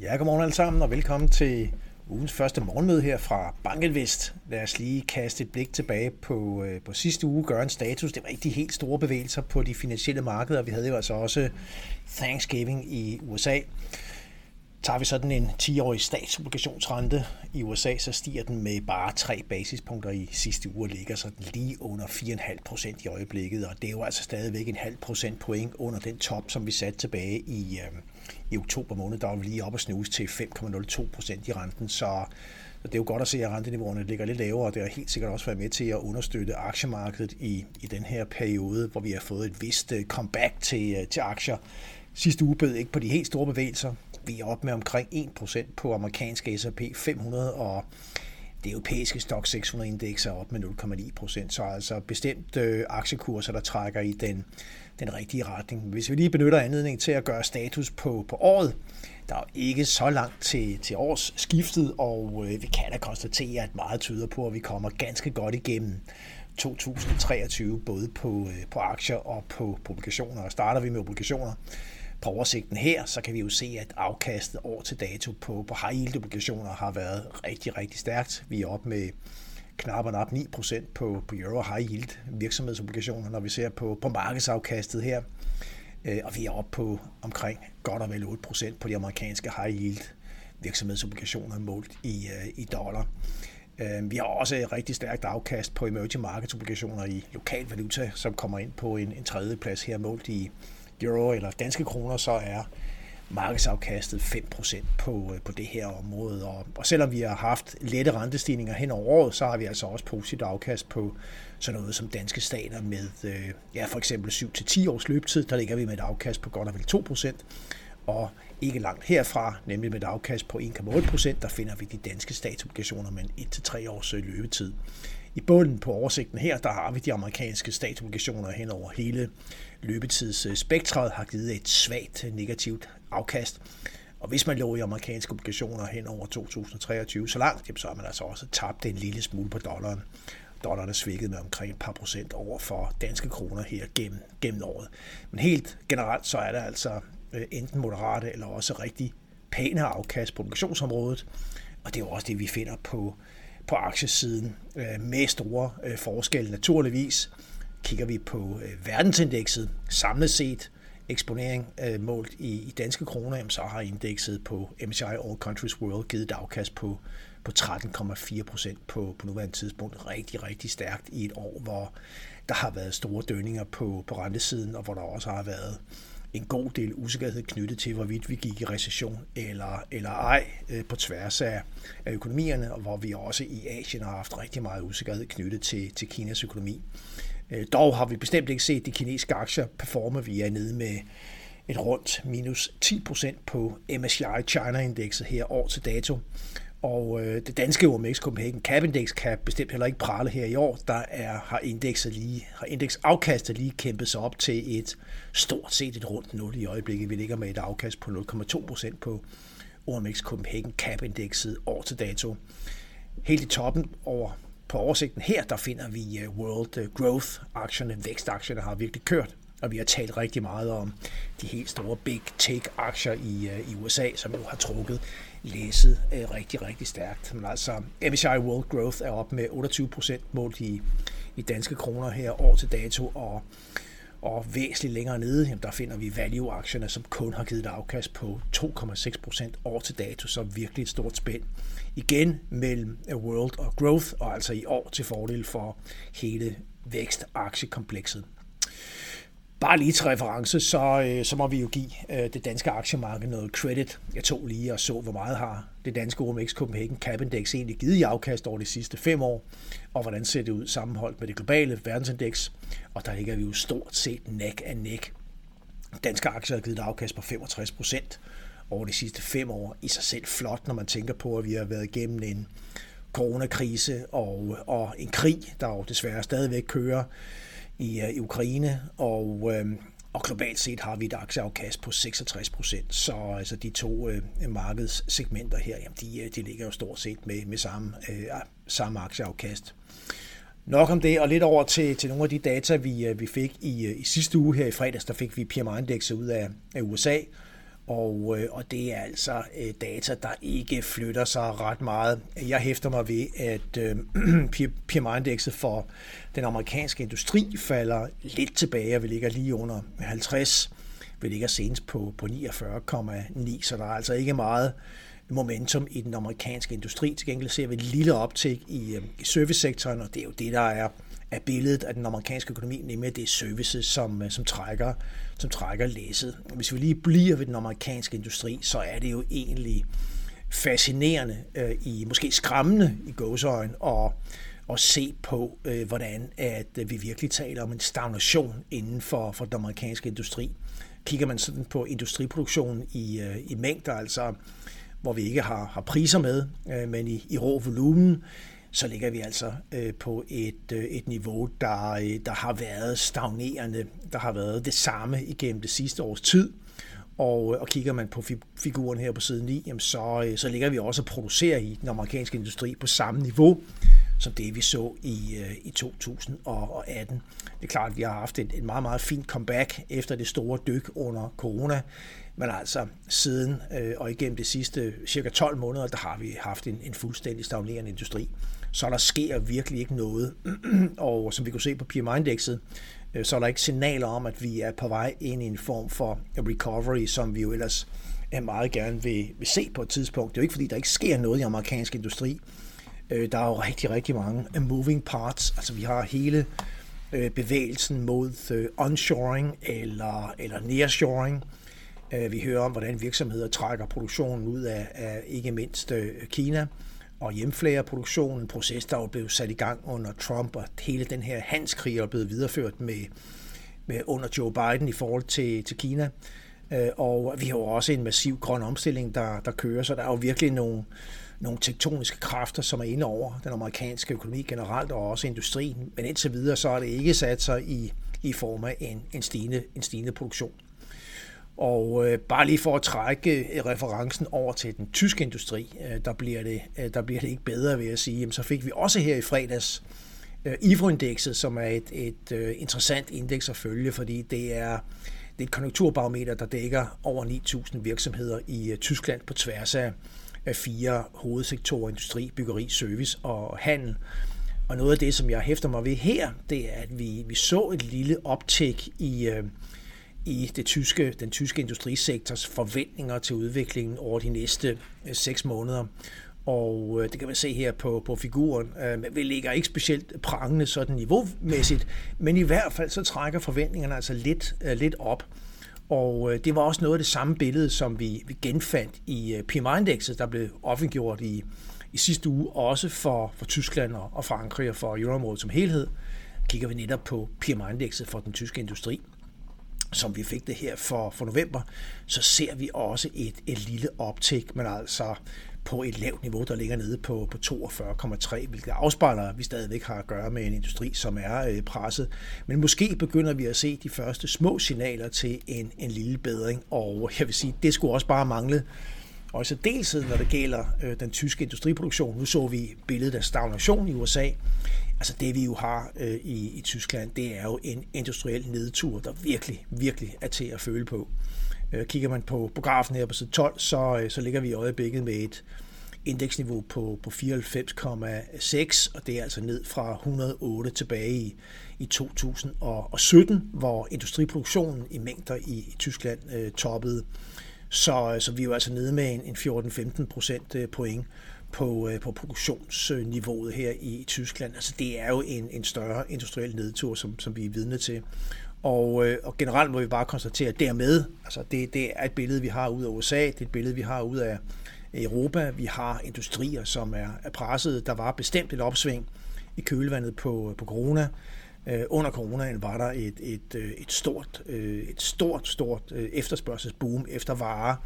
Ja, godmorgen alle sammen, og velkommen til ugens første morgenmøde her fra Bankinvest. Lad os lige kaste et blik tilbage på, øh, på sidste uge, gøre en status. Det var ikke de helt store bevægelser på de finansielle markeder. Vi havde jo altså også Thanksgiving i USA. Tager vi sådan en 10-årig statsobligationsrente i USA, så stiger den med bare 3 basispunkter i sidste uge og ligger sådan lige under 4,5 procent i øjeblikket. Og det er jo altså stadigvæk en halv procent point under den top, som vi satte tilbage i, øh, i oktober måned. Der var vi lige op og snuse til 5,02 procent i renten. Så så det er jo godt at se, at renteniveauerne ligger lidt lavere, og det har helt sikkert også været med til at understøtte aktiemarkedet i, i den her periode, hvor vi har fået et vist øh, comeback til, øh, til aktier. Sidste uge bød ikke på de helt store bevægelser. Vi er op med omkring 1% på amerikanske S&P 500, og det europæiske Stock 600 indeks er op med 0,9% Så altså bestemt øh, aktiekurser, der trækker i den, den rigtige retning. Hvis vi lige benytter anledningen til at gøre status på, på året, der er ikke så langt til, til års skiftet, og øh, vi kan da konstatere, at meget tyder på, at vi kommer ganske godt igennem 2023, både på, øh, på aktier og på obligationer. Og starter vi med obligationer, på oversigten her, så kan vi jo se, at afkastet år til dato på, på high yield obligationer har været rigtig, rigtig stærkt. Vi er oppe med knap og nap 9% på, på euro high yield virksomhedsobligationer, når vi ser på, på markedsafkastet her. Øh, og vi er oppe på omkring godt og vel 8% på de amerikanske high yield virksomhedsobligationer målt i, øh, i dollar. Øh, vi har også et rigtig stærkt afkast på emerging markets obligationer i lokal valuta, som kommer ind på en, en tredje plads her målt i euro eller danske kroner, så er markedsafkastet 5% på, øh, på det her område. Og, og selvom vi har haft lette rentestigninger hen over året, så har vi altså også positivt afkast på sådan noget som danske stater med øh, ja, for eksempel 7-10 års løbetid. Der ligger vi med et afkast på godt og vel 2%. Og ikke langt herfra, nemlig med et afkast på 1,8%, der finder vi de danske statsobligationer med en 1-3 års øh, løbetid. I bunden på oversigten her, der har vi de amerikanske statsobligationer hen over hele løbetidsspektret, har givet et svagt negativt afkast. Og hvis man lå i amerikanske obligationer hen over 2023 så langt, så har man altså også tabt en lille smule på dollaren. Dollaren er svækket med omkring et par procent over for danske kroner her gennem, gennem året. Men helt generelt så er der altså øh, enten moderate eller også rigtig pæne afkast på obligationsområdet. Og det er jo også det, vi finder på på aktiesiden øh, med store øh, forskelle naturligvis. Kigger vi på øh, verdensindekset samlet set, eksponering målt i, danske kroner, så har indekset på MSCI All Countries World givet et afkast på, på 13,4 procent på, på nuværende tidspunkt. Rigtig, rigtig stærkt i et år, hvor der har været store dønninger på, på rentesiden, og hvor der også har været en god del usikkerhed knyttet til, hvorvidt vi gik i recession eller, eller ej øh, på tværs af, af økonomierne, og hvor vi også i Asien har haft rigtig meget usikkerhed knyttet til, til Kinas økonomi. Øh, dog har vi bestemt ikke set de kinesiske aktier performe. Vi er nede med et rundt minus 10% på MSCI China-indekset her år til dato. Og øh, det danske OMX Copenhagen Cap Index kan bestemt heller ikke prale her i år. Der er, har, indekset lige, har indeksafkastet lige kæmpet sig op til et stort set et rundt nul i øjeblikket. Vi ligger med et afkast på 0,2 procent på OMX Copenhagen Cap Indexet år til dato. Helt i toppen over på oversigten her, der finder vi øh, World øh, Growth-aktierne, vækstaktierne har virkelig kørt og vi har talt rigtig meget om de helt store big tech-aktier i, øh, i USA, som jo har trukket læsset øh, rigtig, rigtig stærkt. Men altså, MSCI World Growth er op med 28 procent målt i, i danske kroner her år til dato, og, og væsentligt længere nede, jamen, der finder vi value-aktierne, som kun har givet et afkast på 2,6 procent år til dato, så virkelig et stort spænd. Igen mellem øh, World og Growth, og altså i år til fordel for hele vækstaktiekomplekset. Bare lige til reference, så, øh, så må vi jo give øh, det danske aktiemarked noget credit. Jeg tog lige og så, hvor meget har det danske OMX Copenhagen Cap Index egentlig givet i afkast over de sidste fem år, og hvordan ser det ud sammenholdt med det globale verdensindeks, og der ligger vi jo stort set næk af næk. Danske aktier har givet et afkast på 65 procent over de sidste fem år. I sig selv flot, når man tænker på, at vi har været igennem en coronakrise og, og en krig, der jo desværre stadigvæk kører i, uh, i Ukraine, og, øh, og globalt set har vi et aktieafkast på 66 procent. Så altså, de to øh, markedssegmenter her, jamen, de, øh, de ligger jo stort set med, med samme, øh, samme aktieafkast. Nok om det, og lidt over til, til nogle af de data, vi, øh, vi fik i, i sidste uge her i fredags, der fik vi PMI-indekset ud af, af USA, og, øh, og det er altså øh, data, der ikke flytter sig ret meget. Jeg hæfter mig ved, at øh, PMI-indekset for den amerikanske industri falder lidt tilbage, og vi ligger lige under 50. Vi ligger senest på, på 49,9, så der er altså ikke meget momentum i den amerikanske industri. Til gengæld ser vi et lille optik i, øh, i servicesektoren, og det er jo det, der er, er billedet af den amerikanske økonomi, nemlig at det er services, som, øh, som, trækker, som trækker læsset. Hvis vi lige bliver ved den amerikanske industri, så er det jo egentlig fascinerende, øh, i måske skræmmende i gåsøjen, og at se på, øh, hvordan at øh, vi virkelig taler om en stagnation inden for, for den amerikanske industri. Kigger man sådan på industriproduktionen i, øh, i mængder, altså hvor vi ikke har, har priser med, øh, men i, i rå volumen, så ligger vi altså øh, på et, øh, et niveau, der, øh, der har været stagnerende, der har været det samme igennem det sidste års tid. Og, øh, og kigger man på figuren her på side 9, jamen så, øh, så ligger vi også og producerer i den amerikanske industri på samme niveau som det vi så i, øh, i 2018. Det er klart, at vi har haft et, et meget, meget fint comeback efter det store dyk under corona, men altså siden øh, og igennem de sidste cirka 12 måneder, der har vi haft en, en fuldstændig stagnerende industri. Så der sker virkelig ikke noget. og som vi kunne se på PMI-indekset, øh, så er der ikke signaler om, at vi er på vej ind i en form for recovery, som vi jo ellers øh, meget gerne vil, vil se på et tidspunkt. Det er jo ikke, fordi der ikke sker noget i amerikansk industri. Øh, der er jo rigtig, rigtig mange moving parts. Altså vi har hele bevægelsen mod onshoring eller, eller nearshoring. Vi hører om, hvordan virksomheder trækker produktionen ud af, af ikke mindst Kina og hjemflærer produktionen, en proces, der blev sat i gang under Trump, og hele den her hanskrig er blevet videreført med, med under Joe Biden i forhold til, til Kina. Øh, og vi har jo også en massiv grøn omstilling, der, der kører, så der er jo virkelig nogle, nogle tektoniske kræfter, som er inde over den amerikanske økonomi generelt, og også industrien. Men indtil videre, så er det ikke sat sig i, i form af en, en, stigende, en stigende produktion. Og øh, bare lige for at trække øh, referencen over til den tyske industri, øh, der, bliver det, øh, der bliver det ikke bedre, ved at sige. Jamen, så fik vi også her i fredags øh, IFO-indekset, som er et, et øh, interessant indeks at følge, fordi det er, det er et konjunkturbarometer, der dækker over 9.000 virksomheder i øh, Tyskland på tværs af, af fire hovedsektorer, industri, byggeri, service og handel. Og noget af det, som jeg hæfter mig ved her, det er, at vi, vi så et lille optæk i, øh, i det tyske, den tyske industrisektors forventninger til udviklingen over de næste øh, seks måneder. Og øh, det kan man se her på, på figuren. Øh, vi ligger ikke specielt prangende sådan niveaumæssigt, men i hvert fald så trækker forventningerne altså lidt, lidt op. Og det var også noget af det samme billede, som vi, vi genfandt i PMI-indekset, der blev offentliggjort i, i sidste uge, også for, for Tyskland og Frankrig og for euroområdet som helhed. Kigger vi netop på PMI-indekset for den tyske industri, som vi fik det her for, for november, så ser vi også et, et lille optik, men altså på et lavt niveau, der ligger nede på, på 42,3, hvilket afspejler, at vi stadigvæk har at gøre med en industri, som er øh, presset. Men måske begynder vi at se de første små signaler til en, en lille bedring, og jeg vil sige, det skulle også bare mangle, Og så deltid, når det gælder øh, den tyske industriproduktion. Nu så vi billedet af stagnation i USA. Altså det vi jo har øh, i, i Tyskland, det er jo en industriel nedtur, der virkelig, virkelig er til at føle på. Øh, kigger man på, på grafen her på side 12, så, øh, så ligger vi i øjeblikket med et indeksniveau på, på 94,6, og det er altså ned fra 108 tilbage i, i 2017, hvor industriproduktionen i mængder i, i Tyskland øh, toppede. Så, øh, så vi er jo altså nede med en, en 14-15 procent øh, point på, øh, på produktionsniveauet her i Tyskland. Altså det er jo en, en større industriel nedtur, som, som vi er vidne til. Og, øh, og generelt må vi bare konstatere, at dermed, altså det, det er et billede, vi har ud af USA, det er et billede, vi har ud af Europa. Vi har industrier, som er, er presset. Der var bestemt et opsving i kølvandet på, på corona. Øh, under coronaen var der et, et, øh, et stort, øh, et stort, stort øh, efterspørgselsboom efter varer,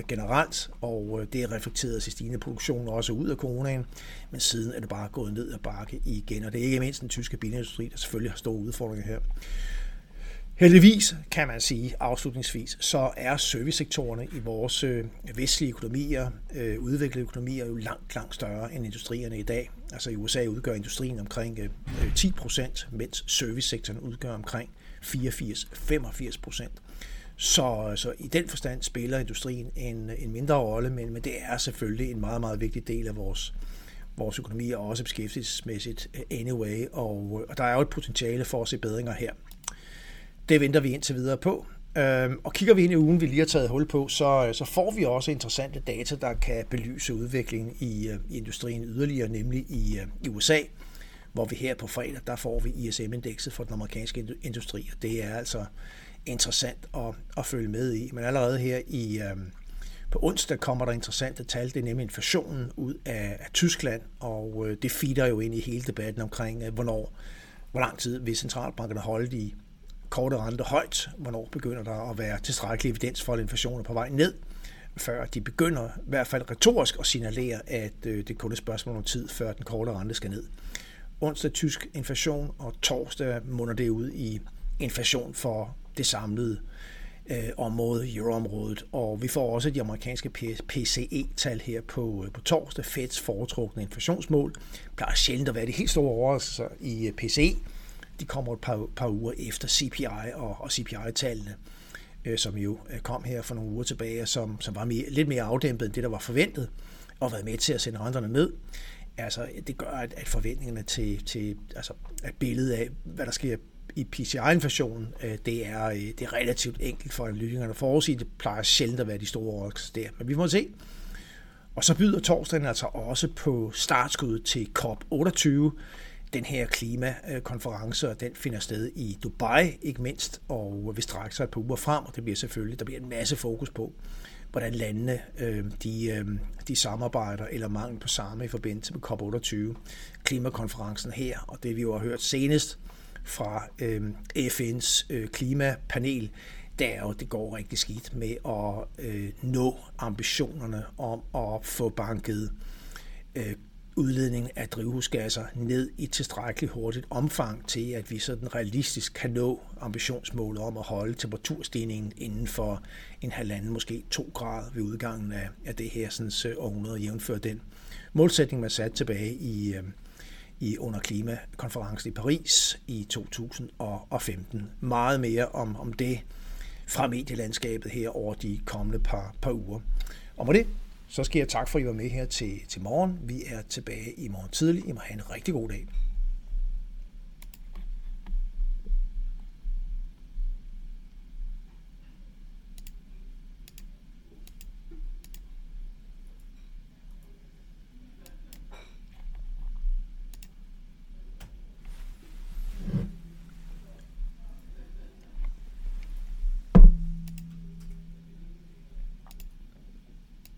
Øh, generelt, og øh, det er reflekteret i stigende produktion også ud af coronaen, men siden er det bare gået ned ad bakke igen, og det er ikke mindst den tyske bilindustri, der selvfølgelig har store udfordringer her. Heldigvis, kan man sige afslutningsvis, så er servicesektorerne i vores øh, vestlige økonomier, øh, udviklede økonomier, jo langt, langt større end industrierne i dag. Altså i USA udgør industrien omkring øh, 10 procent, mens servicesektoren udgør omkring 84-85 procent. Så, så i den forstand spiller industrien en, en mindre rolle, men, men det er selvfølgelig en meget, meget vigtig del af vores, vores økonomi, og også beskæftigelsesmæssigt øh, anyway, og, øh, og der er jo et potentiale for at se bedringer her. Det venter vi indtil videre på. Øhm, og kigger vi ind i ugen, vi lige har taget hul på, så, øh, så får vi også interessante data, der kan belyse udviklingen i, i industrien yderligere, nemlig i, i USA, hvor vi her på fredag, der får vi ISM-indekset for den amerikanske industri, og det er altså interessant at, at følge med i. Men allerede her i, øhm, på onsdag kommer der interessante tal, det er nemlig inflationen ud af, af Tyskland, og øh, det feeder jo ind i hele debatten omkring, øh, hvornår, hvor lang tid vil centralbankerne holde de korte rente højt, hvornår begynder der at være tilstrækkelig evidens for, at inflationen er på vej ned, før de begynder i hvert fald retorisk at signalere, at øh, det kun er et spørgsmål om tid, før den korte rente skal ned. Onsdag tysk inflation, og torsdag munder det ud i inflation for det samlede øh, område, euroområdet. Og vi får også de amerikanske PCE-tal her på, øh, på torsdag, Feds foretrukne inflationsmål. Det plejer sjældent at være de helt store overraskelser i øh, PCE, de kommer et par, par uger efter CPI og, og CPI-tallene, øh, som jo øh, kom her for nogle uger tilbage, som, som var mere, lidt mere afdæmpet end det, der var forventet, og været med til at sende renterne ned. Altså, det gør, at, at forventningerne til, til altså, at billedet af, hvad der sker i PCI-inflationen, øh, det, er, øh, det er relativt enkelt for analytikerne at forudsige. Det plejer sjældent at være de store overraskelser der, men vi må se. Og så byder torsdagen altså også på startskuddet til COP28, den her klimakonference, og den finder sted i Dubai, ikke mindst, og vi strækker sig et par uger frem, og det bliver selvfølgelig, der bliver en masse fokus på, hvordan landene øh, de, øh, de samarbejder eller mangel på samme i forbindelse med COP28, klimakonferencen her, og det vi jo har hørt senest fra øh, FN's øh, klimapanel, der er jo, det går rigtig skidt med at øh, nå ambitionerne om at få banket øh, udledningen af drivhusgasser ned i tilstrækkeligt hurtigt omfang til, at vi sådan realistisk kan nå ambitionsmålet om at holde temperaturstigningen inden for en halvanden, måske to grader ved udgangen af, af det her sådan, øh, århundrede, jævnfør den målsætning, man satte tilbage i, øh, i under klimakonferencen i Paris i 2015. Meget mere om, om det fra medielandskabet her over de kommende par, par uger. Og med det, så skal jeg tak for, at I var med her til, til morgen. Vi er tilbage i morgen tidlig. I må have en rigtig god dag.